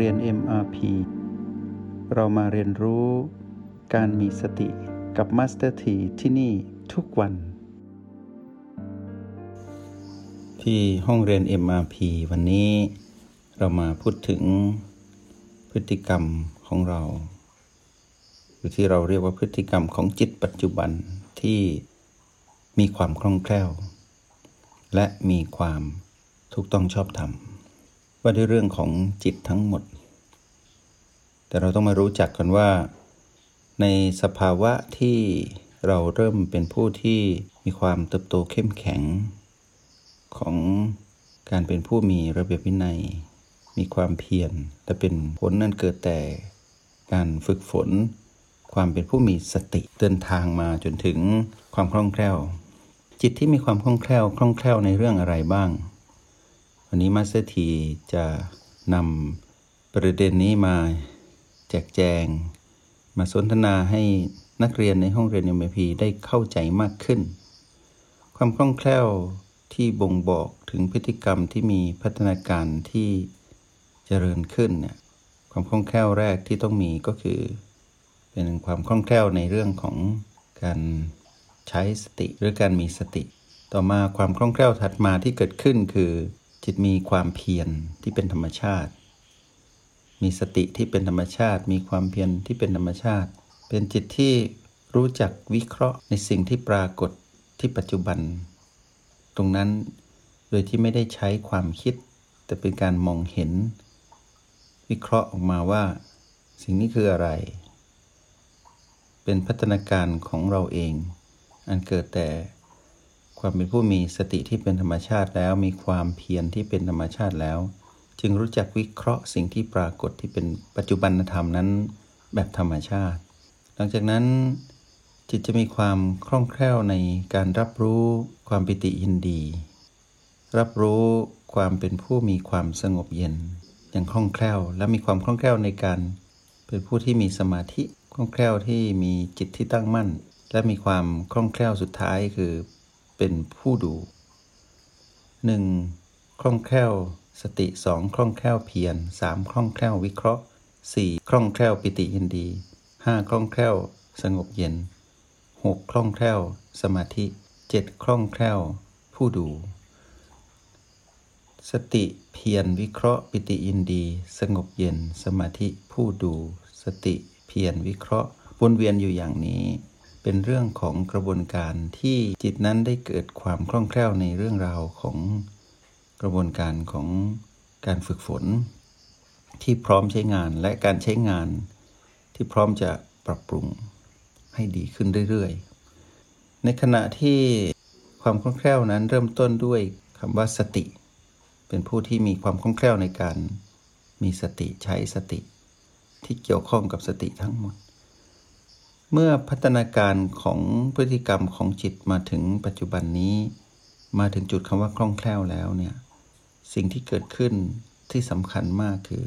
เรียน MRP เรามาเรียนรู้การมีสติกับ Master T ที่ที่นี่ทุกวัน ที่ห้องเรียน MRP วันนี้เรามาพูดถึงพฤติกรรมของเรา หรือที่เราเรียกว่าพฤติกรรมของจิตปัจจุบันที่มีความคล่องแคล่ว และมีความถูกต้องชอบธรรม ว่าด้วยเรื่องของจิตทั้งหมด แต่เราต้องมารู้จักกันว่า ในสภาวะที่เราเริ่มเป็นผู้ที่มีความเติบโตเข้มแข็ง ของการเป็นผู้มีระเบียบวินัย มีความเพียรและเป็นผลนั้นเกิดแต่การฝึกฝน ความเป็นผู้มีสติเดินทางมาจนถึงความคล่องแคล่ว จิตที่มีความคล่องแคล่วคล่องแคล่วในเรื่องอะไรบ้าง วันนี้มาสเตอร์ทีจะนำประเด็นนี้มาแจกแจง มาสนทนาให้นักเรียนในห้องเรียน MIP ได้เข้าใจมากขึ้น ความคล่องแคล่วที่บ่งบอกถึงพฤติกรรมที่มีพัฒนาการที่เจริญขึ้นเนี่ยความคล่องแคล่วแรกที่ต้องมีก็คือ เป็นความคล่องแคล่วในเรื่องของการใช้สติหรือการมีสติ ต่อมาความคล่องแคล่วถัดมาที่เกิดขึ้นคือ จิตมีความเพียรที่เป็นธรรมชาติ มีสติที่เป็นธรรมชาติ มีความเพียรที่เป็นธรรมชาติ เป็นจิตที่รู้จักวิเคราะห์ในสิ่งที่ปรากฏที่ปัจจุบัน ตรงนั้นโดยที่ไม่ได้ใช้ความคิด แต่เป็นการมองเห็น วิเคราะห์ออกมาว่า สิ่งนี้คืออะไร เป็นพัฒนาการของเราเอง อันเกิดแต่ ความเป็นผู้มีสติที่เป็นธรรมชาติแล้ว มีความเพียรที่เป็นธรรมชาติแล้ว จึงรู้จักวิเคราะห์สิ่งที่ปรากฏที่เป็นปัจจุบันธรรมนั้น แบบธรรมชาติ หลังจากนั้นจิตจะมีความคล่องแคล่วในการรับรู้ความปิติยินดี รับรู้ความเป็นผู้มีความสงบเย็น อย่างคล่องแคล่ว และมีความคล่องแคล่วในการ เป็นผู้ที่มีสมาธิคล่องแคล่วที่มีจิตที่ตั้งมั่น และมีความคล่องแคล่วสุดท้ายคือ เป็นผู้ดู 1. คล่องแคล่ว สติ 2. คล่องแคล่วเพียร 3. คล่องแคล่ววิเคราะห์ 4. คล่องแคล่วปิติยินดี 5. คล่องแคล่ว สงบเย็น 6. คล่องแคล่ว สมาธิ 7. คล่องแคล่ว ผู้ดู สติเพียรวิเคราะห์ ปิติยินดี สงบเย็น สมาธิผู้ดู สติเพียรวิเคราะห์วนเวียนอยู่อย่างนี้ เป็นเรื่องของกระบวนการที่จิตนั้นได้เกิดความคล่องแคล่วในเรื่องราวของกระบวนการของการฝึกฝน ที่พร้อมใช้งานและการใช้งานที่พร้อมจะปรับปรุงให้ดีขึ้นเรื่อยๆ ในขณะที่ความคล่องแคล่วนั้นเริ่มต้นด้วยคำว่าสติ เป็นผู้ที่มีความคล่องแคล่วในการมีสติใช้สติ ที่เกี่ยวข้องกับสติทั้งหมด เมื่อพัฒนาการของพฤติกรรมของจิตมาถึงปัจจุบันนี้ มาถึงจุดคำว่าคล่องแคล่วแล้วเนี่ยสิ่งที่เกิดขึ้นที่สำคัญมากคือ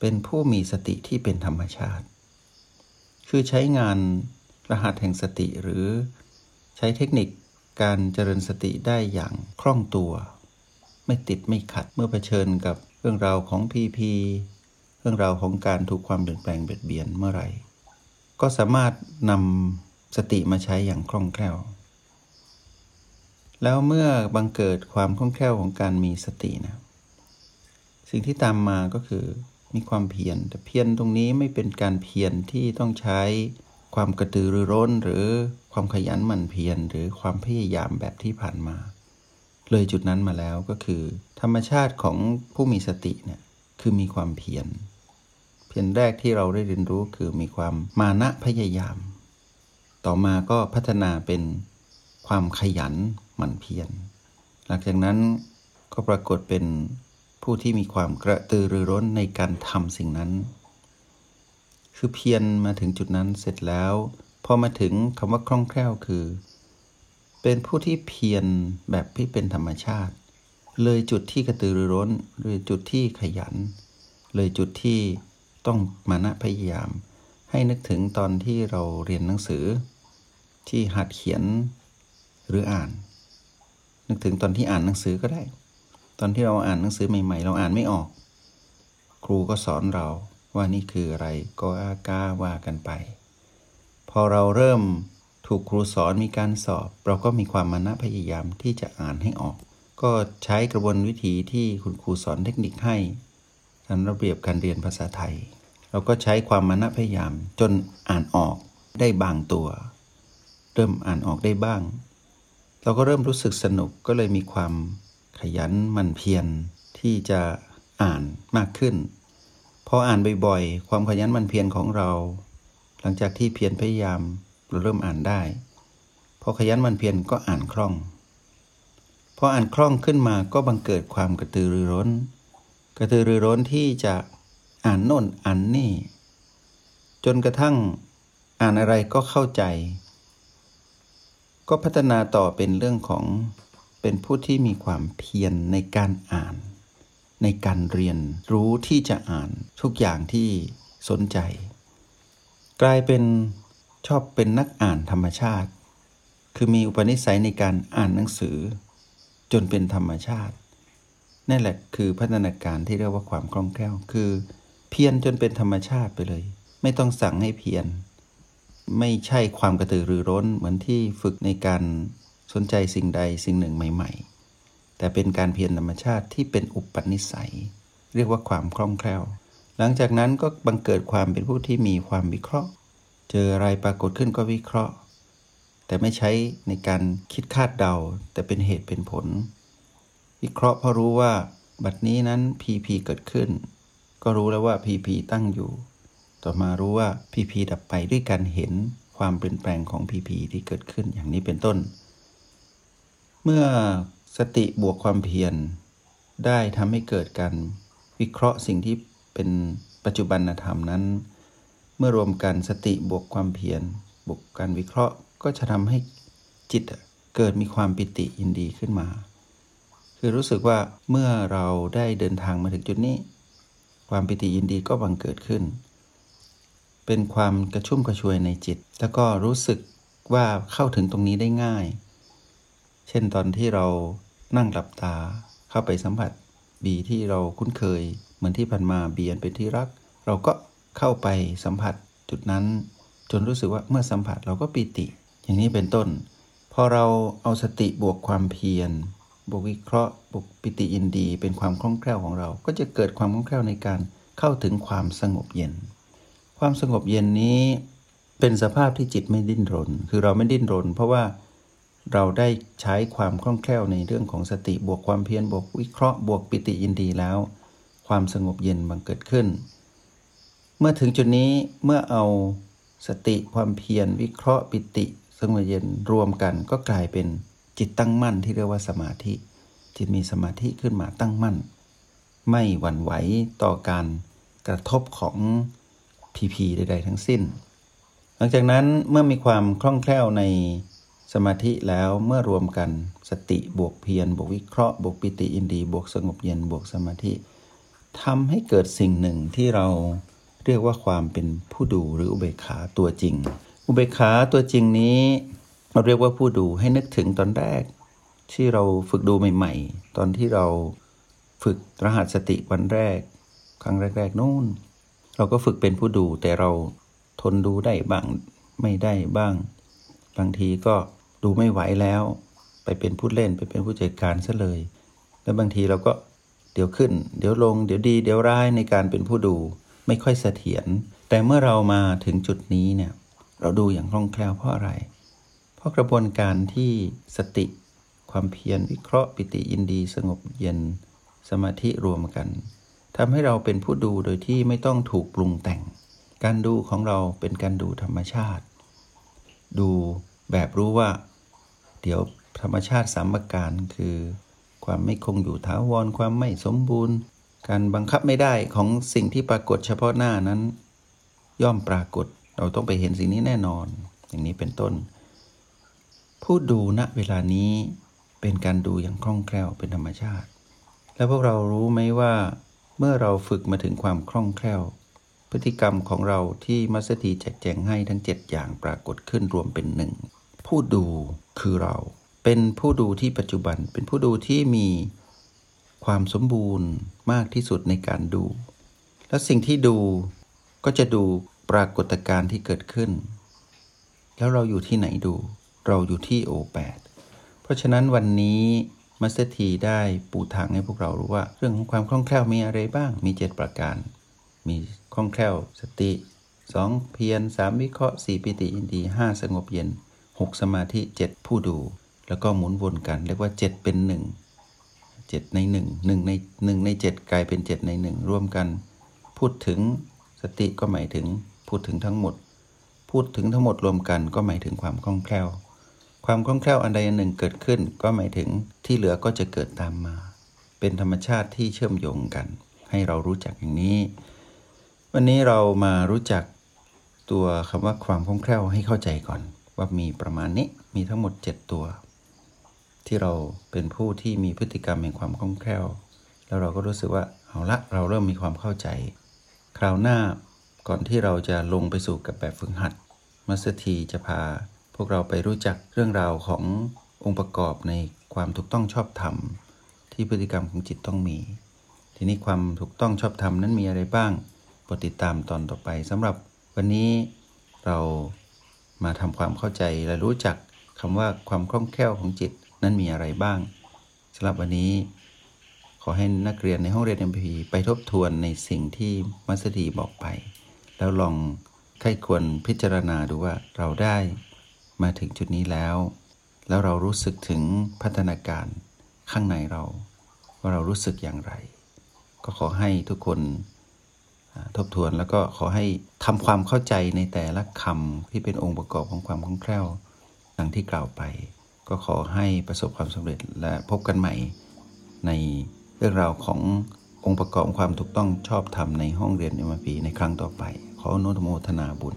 เป็นผู้มีสติที่เป็นธรรมชาติ คือใช้งานรหัสแห่งสติหรือใช้เทคนิคการเจริญสติได้อย่างคล่องตัว ไม่ติดไม่ขัดเมื่อเผชิญกับเรื่องราวของพีพีเรื่องราวของการถูกความเปลี่ยนแปลงเบียดเบียนเมื่อไหร่ ก็สามารถนำสติมาใช้อย่างคล่องแคล่ว แล้วเมื่อบังเกิดความคล่องแคล่วของการมีสตินะ สิ่งที่ตามมาก็คือมีความเพียร แต่เพียรตรงนี้ไม่เป็นการเพียรที่ต้องใช้ความกระตือรือร้น หรือความขยันหมั่นเพียรหรือความพยายามแบบที่ผ่านมา เลยจุดนั้นมาแล้วก็คือ ธรรมชาติของผู้มีสติเนี่ยคือมีความเพียร เพียรแรกที่เราได้เรียนรู้คือมีความมานะพยายาม ต่อมาก็พัฒนาเป็นความขยันหมั่นเพียร หลังจากนั้นก็ปรากฏเป็นผู้ที่มีความกระตือรือร้นในการทำสิ่งนั้น คือเพียรมาถึงจุดนั้นเสร็จแล้วพอมาถึงคำว่าคล่องแคล่วคือ เป็นผู้ที่เพียรแบบที่เป็นธรรมชาติ เลยจุดที่กระตือรือร้นเลยจุดที่ขยัน เลยจุดที่ ต้องมานะพยายาม ให้นึกถึงตอนที่เราเรียนหนังสือ ที่หัดเขียนหรืออ่าน นึกถึงตอนที่อ่านหนังสือก็ได้ ตอนที่เราอ่านหนังสือใหม่ๆ เราอ่านไม่ออก ครูก็สอนเราว่านี่คืออะไรก็อากาว่ากันไป พอเราเริ่มถูกครูสอนมีการสอบ เราก็มีความมานะพยายามที่จะอ่านให้ออก ก็ใช้กระบวนวิธีที่คุณครูสอนเทคนิคให้ ตามระเบียบการเรียนภาษาไทย เราก็ใช้ความมานะพยายามจนอ่านออกได้บางตัว เริ่มอ่านออกได้บ้าง เราก็เริ่มรู้สึกสนุกก็เลยมีความขยันมันเพียรที่จะอ่านมากขึ้น พออ่านบ่อยๆ ความขยันมันเพียรของเรา หลังจากที่เพียรพยายามเราเริ่มอ่านได้ พอขยันมันเพียรก็อ่านคล่อง พออ่านคล่องขึ้นมาก็บังเกิดความกระตือรือร้น กระตือรือร้นที่จะอ่านโน่นอ่านนี่ จนกระทั่งอ่านอะไรก็เข้าใจ ก็พัฒนาต่อเป็นเรื่องของเป็นผู้ที่มีความเพียรในการอ่าน ในการเรียนรู้ที่จะอ่านทุกอย่างที่สนใจ กลายเป็นชอบเป็นนักอ่านธรรมชาติ คือมีอุปนิสัยในการอ่านหนังสือ จนเป็นธรรมชาติ นั่นแหละคือพัฒนาการที่เรียกว่าความคล่องแคล่ว คือ เพียรจนเป็นธรรมชาติไปเลย ไม่ต้องสั่งให้เพียรไม่ใช่ความกระตือรือร้นเหมือนที่ฝึกในการสนใจสิ่งใดสิ่งหนึ่งใหม่ ๆ แต่เป็นการเพียรธรรมชาติที่เป็นอุปนิสัย เรียกว่าความคล่องแคล่ว หลังจากนั้นก็บังเกิดความเป็นผู้ที่มีความวิเคราะห์ เจออะไรปรากฏขึ้นก็วิเคราะห์ แต่ไม่ใช้ในการคิดคาดเดา แต่เป็นเหตุเป็นผล วิเคราะห์เพราะรู้ว่า บัดนี้นั้น PP เกิดขึ้น ก็รู้แล้วว่า PP ตั้งอยู่ ต่อมารู้ว่า PP ดับไปด้วยการเห็นความเปลี่ยนแปลงของ PP ที่เกิดขึ้นอย่างนี้เป็นต้น เมื่อสติบวกความเพียรได้ทำให้เกิดการวิเคราะห์สิ่งที่เป็นปัจจุบันธรรมนั้น เมื่อรวมกันสติบวกความเพียรบวกการวิเคราะห์ก็จะทำให้จิตเกิดมีความปิติยินดีขึ้นมา คือรู้สึกว่าเมื่อเราได้เดินทางมาถึงจุดนี้ ความปิติยินดีก็บังเกิดขึ้น เป็นความกระชุ่มกระชวยในจิต แล้วก็รู้สึกว่าเข้าถึงตรงนี้ได้ง่าย เช่นตอนที่เรานั่งหลับตาเข้าไปสัมผัสบีที่เราคุ้นเคย เหมือนที่ผ่านมาบีอันเป็นที่รัก เราก็เข้าไปสัมผัสจุดนั้น จนรู้สึกว่าเมื่อสัมผัสเราก็ปิติ อย่างนี้เป็นต้น พอเราเอาสติบวกความเพียร บวกวิเคราะห์บวกปิติยินดี เป็นความคล่องแคล่วของเรา ก็จะเกิดความคล่องแคล่วในการเข้าถึงความสงบเย็น ความสงบเย็นนี้เป็นสภาพที่จิตไม่ดิ้นรน คือเราไม่ดิ้นรน เพราะว่าเราได้ใช้ความคล่องแคล่วในเรื่องของสติบวกความเพียรบวกวิเคราะห์บวกปิติยินดีแล้ว ความสงบเย็นบังเกิดขึ้น เมื่อถึงจุดนี้เมื่อเอาสติความเพียรวิเคราะห์ปิติสงบเย็นรวมกันก็กลายเป็น จิตตั้งมั่นที่เรียกว่าสมาธิ จิตมีสมาธิขึ้นมาตั้งมั่น ไม่หวั่นไหวต่อการกระทบของพีพีใด ๆ ทั้งสิ้น หลังจากนั้นเมื่อมีความคล่องแคล่วในสมาธิแล้วเมื่อรวมกันสติบวกเพียรบวกวิเคราะห์บวกปิติอินดีบวกสงบเย็นบวกสมาธิทำให้เกิดสิ่งหนึ่งที่เราเรียกว่าความเป็นผู้ดูหรืออุเบกขาตัวจริง อุเบกขาตัวจริงนี้ เราเรียกว่าผู้ดูให้นึกถึงตอนแรก ที่เราฝึกดูใหม่ ๆ ตอนที่เราฝึกรหัสสติวันแรก ครั้งแรก ๆนู่น เราก็ฝึกเป็นผู้ดูแต่เราทนดูได้บ้างไม่ได้บ้าง บางทีก็ดูไม่ไหวแล้ว ไปเป็นผู้เล่นไปเป็นผู้จัดการซะเลย แล้วบางทีเราก็เดี๋ยวขึ้น เดี๋ยวลง เดี๋ยวดี เดี๋ยวร้ายในการเป็นผู้ดูไม่ค่อยเสถียรแต่เมื่อเรามาถึงจุดนี้เนี่ย เราดูอย่างคล่องแคล่วเพราะอะไร เพราะกระบวนการที่สติ ความเพียรวิเคราะห์ปิติอินดีสงบเย็นสมาธิรวมกันทำให้เราเป็นผู้ดูโดยที่ไม่ต้องถูกปรุงแต่ง การดูของเราเป็นการดูธรรมชาติ ดูแบบรู้ว่า เดี๋ยวธรรมชาติสามประการคือ ความไม่คงอยู่ถาวรความไม่สมบูรณ์ การบังคับไม่ได้ของสิ่งที่ปรากฏเฉพาะหน้านั้น ย่อมปรากฏเราต้องไปเห็นสิ่งนี้แน่นอน อย่างนี้เป็นต้น ผู้ดูณเวลานี้เป็นการดูอย่างคล่องแคล่วเป็นธรรมชาติ แล้วพวกเรารู้ไหมว่า เมื่อเราฝึกมาถึงความคล่องแคล่ว พฤติกรรมของเราที่มัสตีแจกแจงให้ทั้ง 7 อย่างปรากฏขึ้นรวมเป็นหนึ่งผู้ดูคือเรา เป็นผู้ดูที่ปัจจุบัน เป็นผู้ดูที่มีความสมบูรณ์มากที่สุดในการดู แล้วสิ่งที่ดูก็จะดูปรากฏการณ์ที่เกิดขึ้น แล้วเราอยู่ที่ไหนดู เราอยู่ที่โอแปดเพราะฉะนั้นวันนี้มัสเตอร์ทีได้ปูทางให้พวกเรารู้ว่า เรื่องของความคล่องแคล่วมีอะไรบ้าง มีเจ็ดประการ มีคล่องแคล่วสติสองเพียรสามวิเคราะห์สี่ปิติอินทรีย์ห้าสงบเย็นหกสมาธิเจ็ดผู้ดู แล้วก็หมุนวนกัน เรียกว่าเจ็ดเป็นหนึ่งเจ็ดในหนึ่งหนึ่งในหนึ่งในเจ็ดกลายเป็นเจ็ดในหนึ่งร่วมกัน พูดถึงสติก็หมายถึงพูดถึงทั้งหมด พูดถึงทั้งหมดรวมกันก็หมายถึงความคล่องแคล่ว ความคล่องแคล่วอันใดอันหนึ่งเกิดขึ้น ก็หมายถึงที่เหลือก็จะเกิดตามมา เป็นธรรมชาติที่เชื่อมโยงกัน ให้เรารู้จักอย่างนี้ วันนี้เรามารู้จักตัวคำว่าความคล่องแคล่วให้เข้าใจก่อน ว่ามีประมาณนี้มีทั้งหมด 7 ตัว ที่เราเป็นผู้ที่มีพฤติกรรมแห่งความคล่องแคล่ว แล้วเราก็รู้สึกว่าเอาละเราเริ่มมีความเข้าใจ คราวหน้าก่อนที่เราจะลงไปสู่กับแบบฝึกหัดมัสเทีจะพา พวกเราไปรู้จักเรื่องราวขององค์ประกอบในความถูกต้องชอบธรรม ที่พฤติกรรมของจิตต้องมี ทีนี้ความถูกต้องชอบธรรมนั้นมีอะไรบ้างโปรดติดตามตอนต่อไปสำหรับวันนี้เรามาทำความเข้าใจและรู้จักคำว่าความคล่องแคล่วของจิตนั้นมีอะไรบ้างสำหรับวันนี้ ขอให้นักเรียนในห้องเรียน MP ไปทบทวนในสิ่งที่มัสดีบอกไป แล้วลองใครควรพิจารณาดูว่าเราได้ มาถึงจุดนี้แล้ว แล้วเรารู้สึกถึงพัฒนาการข้างในเรา ว่าเรารู้สึกอย่างไร ก็ขอให้ทุกคนทบทวนแล้วก็ขอให้ทำความเข้าใจในแต่ละคำที่เป็นองค์ประกอบของความคล่องแคล่วดังที่กล่าวไป ก็ขอให้ประสบความสำเร็จและพบกันใหม่ในเรื่องราวขององค์ประกอบความถูกต้องชอบธรรมในห้องเรียนเอ็มพีในครั้งต่อไป ขออนุโมทนาบุญ